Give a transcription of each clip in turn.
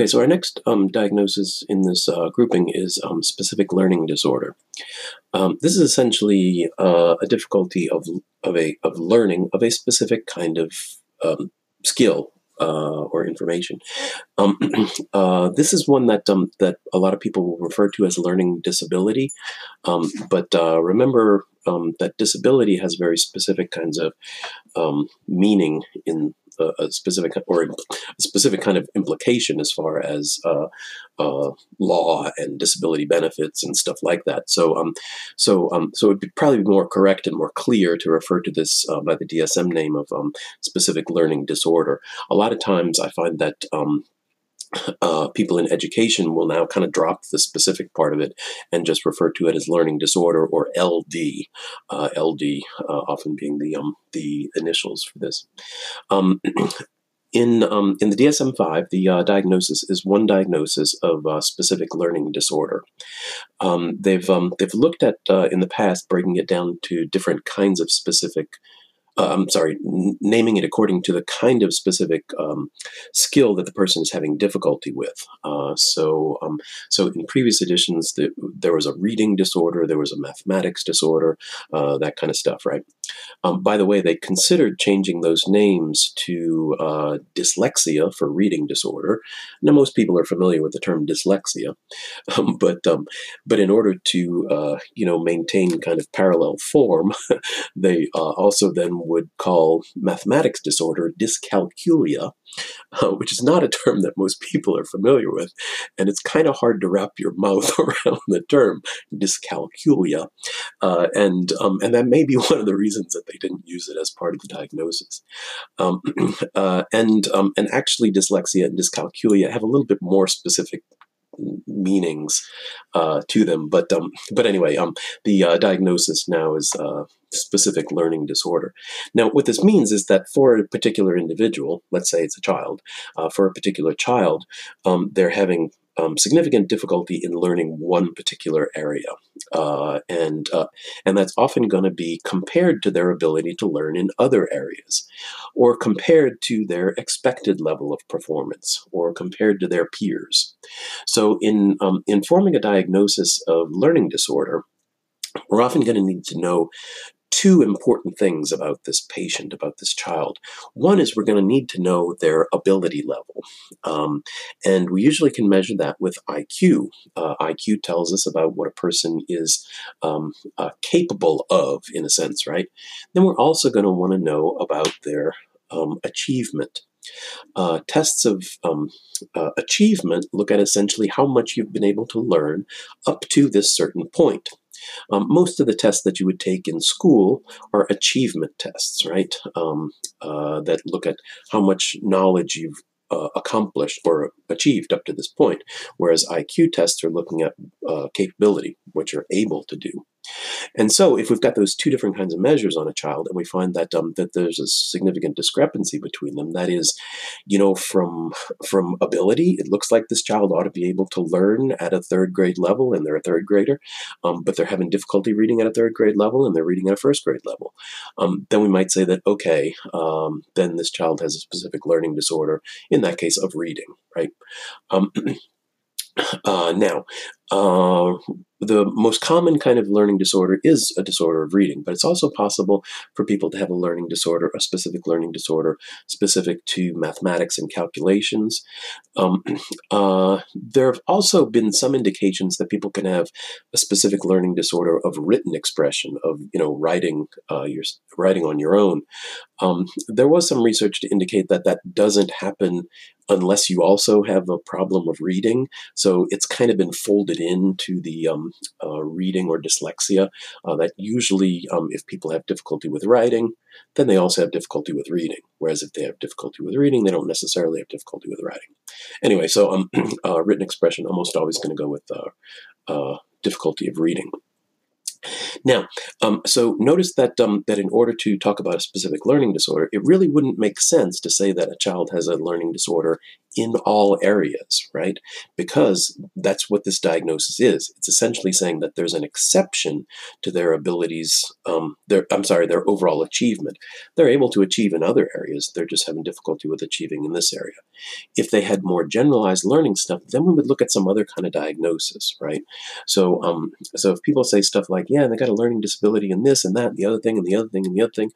Okay, so our next um, diagnosis in this uh, grouping is um, specific learning disorder. Um, this is essentially uh, a difficulty of of a of learning of a specific kind of um, skill uh, or information. Um, uh, this is one that um, that a lot of people will refer to as learning disability, but uh, remember that disability has very specific kinds of meaning in a, a, specific or a specific kind of implication as far as uh, uh, law and disability benefits and stuff like that. So, um, so, um, so it'd be probably be more correct and more clear to refer to this uh, by the DSM name of um, specific learning disorder. A lot of times, I find that um, uh, people in education will now kind of drop the specific part of it and just refer to it as learning disorder or LD. Uh, LD uh, often being the um, the initials for this. Um, in um, in the DSM five, the uh, diagnosis is one diagnosis of uh, specific learning disorder. Um, they've um, they've looked at uh, in the past breaking it down to different kinds of specific uh, I'm sorry, n- naming it according to the kind of specific um, skill that the person is having difficulty with. Uh, so, um, so in previous editions, the, there was a reading disorder, there was a mathematics disorder, uh, that kind of stuff, right? Um, by the way, they considered changing those names to uh, dyslexia for reading disorder. Now, most people are familiar with the term dyslexia, um, but um, but in order to uh, you know maintain kind of parallel form, they uh, also then would call mathematics disorder dyscalculia, uh, which is not a term that most people are familiar with, and it's kind of hard to wrap your mouth around the term dyscalculia, uh, and um, and that may be one of the reasons that they didn't use it as part of the diagnosis. Um, uh, and um, and actually, dyslexia and dyscalculia have a little bit more specific meanings uh, to them. But um, but anyway, um, the uh, diagnosis now is uh, specific learning disorder. Now, what this means is that for a particular individual, let's say it's a child, uh, for a particular child, um, they're having um, significant difficulty in learning one particular area, uh, and uh, and that's often going to be compared to their ability to learn in other areas, or compared to their expected level of performance, or compared to their peers. So, in um, in forming a diagnosis of learning disorder, we're often going to need to know two important things about this patient, about this child. One is we're going to need to know their ability level. Um, and we usually can measure that with IQ. Uh, IQ tells us about what a person is um, uh, capable of, in a sense, right? Then we're also going to want to know about their um, achievement. Uh, tests of um, uh, achievement look at essentially how much you've been able to learn up to this certain point. Um, most of the tests that you would take in school are achievement tests, right? Um, uh, that look at how much knowledge you've uh, accomplished or achieved up to this point, whereas IQ tests are looking at uh, capability, what you're able to do. And so, if we've got those two different kinds of measures on a child, and we find that um, that there's a significant discrepancy between them, that is, you know, from from ability, it looks like this child ought to be able to learn at a third grade level, and they're a third grader, um, but they're having difficulty reading at a third grade level, and they're reading at a first grade level. Um, then we might say that okay, um, then this child has a specific learning disorder. In that case, of reading, right? Um, uh, now, uh, the most common kind of learning disorder is a disorder of reading, but it's also possible for people to have a learning disorder, a specific learning disorder specific to mathematics and calculations. Um, uh, there have also been some indications that people can have a specific learning disorder of written expression, of you know writing uh, your writing on your own. Um, there was some research to indicate that that doesn't happen unless you also have a problem of reading. So it's kind of been folded into the um, uh, reading or dyslexia. Uh, that usually, um, if people have difficulty with writing, then they also have difficulty with reading. Whereas if they have difficulty with reading, they don't necessarily have difficulty with writing. Anyway, so um, uh, written expression almost always going to go with uh, uh, difficulty of reading. Now, um, so notice that um, that in order to talk about a specific learning disorder, it really wouldn't make sense to say that a child has a learning disorder in all areas, right? Because that's what this diagnosis is. It's essentially saying that there's an exception to their abilities, um, their, I'm sorry, their overall achievement. They're able to achieve in other areas, they're just having difficulty with achieving in this area. If they had more generalized learning stuff, then we would look at some other kind of diagnosis, right? So, um, so if people say stuff like, yeah, they got a learning disability in this and that, and the other thing, and the other thing, and the other thing,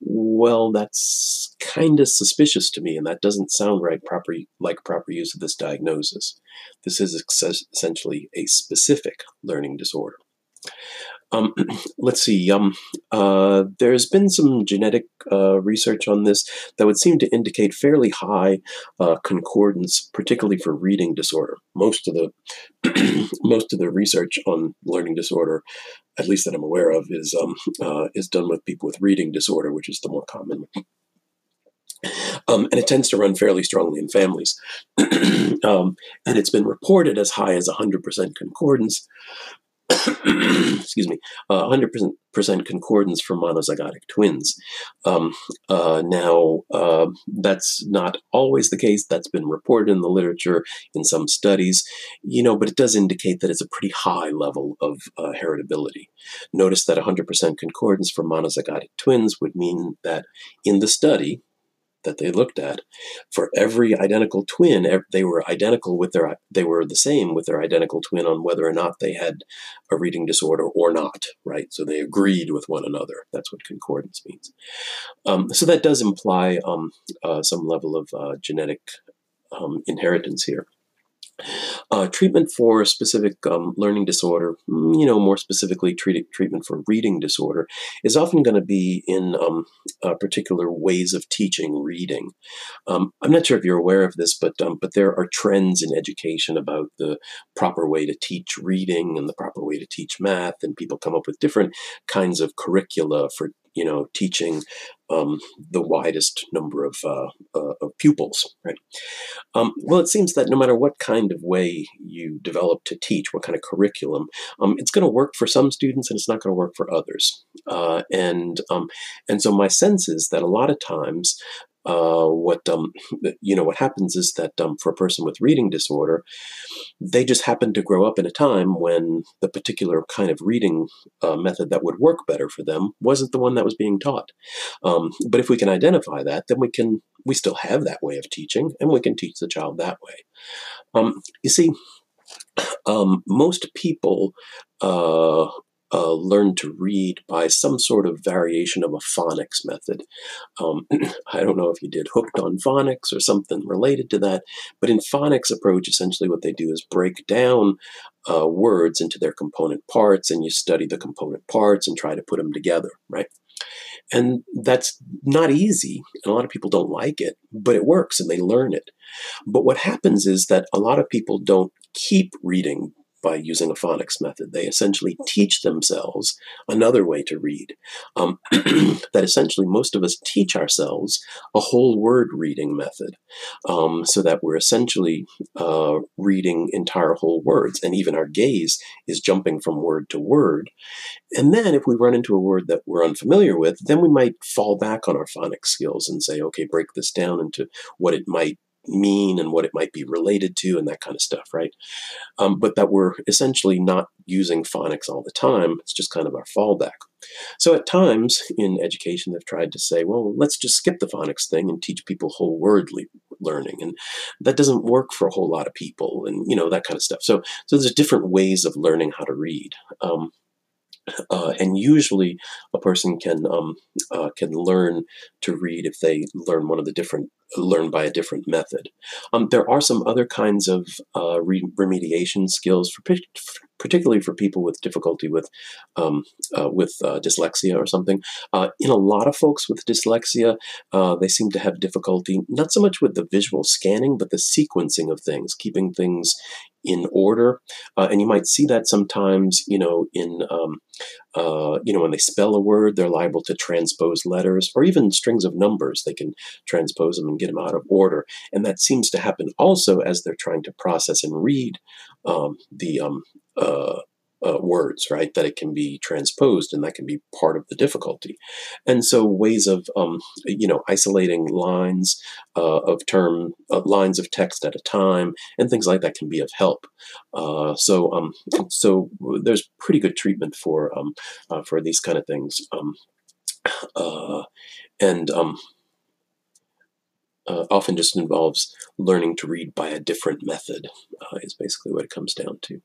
well, that's kind of suspicious to me, and that doesn't sound right proper like proper use of this diagnosis. This is essentially a specific learning disorder. Um, let's see. Um, uh, there's been some genetic uh, research on this that would seem to indicate fairly high uh, concordance, particularly for reading disorder. Most of the most of the research on learning disorder, at least that I'm aware of, is um, uh, is done with people with reading disorder, which is the more common um, and it tends to run fairly strongly in families. um, and it's been reported as high as 100% concordance. excuse me, uh, 100% concordance for monozygotic twins. Um, uh, now, uh, that's not always the case. That's been reported in the literature in some studies, you know, but it does indicate that it's a pretty high level of uh, heritability. Notice that 100% concordance for monozygotic twins would mean that in the study, that they looked at, for every identical twin, they were identical with their, they were the same with their identical twin on whether or not they had a reading disorder or not, right? So they agreed with one another. That's what concordance means. Um, so that does imply um, uh, some level of uh, genetic um, inheritance here. Uh, treatment for a specific um, learning disorder, mm, you know, more specifically treat, treatment for reading disorder, is often going to be in um, uh, particular ways of teaching reading. Um, I'm not sure if you're aware of this, but um, but there are trends in education about the proper way to teach reading and the proper way to teach math, and people come up with different kinds of curricula for you know, teaching um, the widest number of, uh, uh, of pupils, right? Um, well, it seems that no matter what kind of way you develop to teach, what kind of curriculum, um, it's going to work for some students and it's not going to work for others. Uh, and um, and so my sense is that a lot of times uh, what um, you know what happens is that um, for a person with reading disorder, they just happen to grow up in a time when the particular kind of reading uh, method that would work better for them wasn't the one that was being taught. Um, but if we can identify that, then we can we still have that way of teaching, and we can teach the child that way. Um, you see, um, most people uh, uh, learn to read by some sort of variation of a phonics method. Um, I don't know if you did hooked on phonics or something related to that, but in phonics approach, essentially what they do is break down uh, words into their component parts, and you study the component parts and try to put them together, right? And that's not easy. And a lot of people don't like it, but it works and they learn it. But what happens is that a lot of people don't keep reading by using a phonics method. They essentially teach themselves another way to read. Um, that essentially most of us teach ourselves a whole word reading method um, so that we're essentially uh, reading entire whole words. And even our gaze is jumping from word to word. And then if we run into a word that we're unfamiliar with, then we might fall back on our phonics skills and say, okay, break this down into what it might mean and what it might be related to and that kind of stuff, right? Um, but that we're essentially not using phonics all the time. It's just kind of our fallback. So at times in education, they've tried to say, well, let's just skip the phonics thing and teach people whole word learning. And that doesn't work for a whole lot of people and, you know, that kind of stuff. So, so there's different ways of learning how to read. Um, uh, and usually, a person can um, uh, can learn to read if they learn one of the different learn by a different method. Um, there are some other kinds of uh, re- remediation skills, for, particularly for people with difficulty with um, uh, with uh, dyslexia or something. Uh, in a lot of folks with dyslexia, they seem to have difficulty not so much with the visual scanning, but the sequencing of things, keeping things in order. Uh, and you might see that sometimes, you know, in, um, uh, you know, when they spell a word, they're liable to transpose letters or even strings of numbers. They can transpose them and get them out of order. And that seems to happen also as they're trying to process and read um, the, um, uh, uh, words, right? That it can be transposed, and that can be part of the difficulty. And so, ways of um, you know isolating lines uh, of term uh, lines of text at a time, and things like that can be of help. Uh, so, um, so there's pretty good treatment for um, uh, for these kind of things, um, uh, and um, often just involves learning to read by a different method. is basically what it comes down to.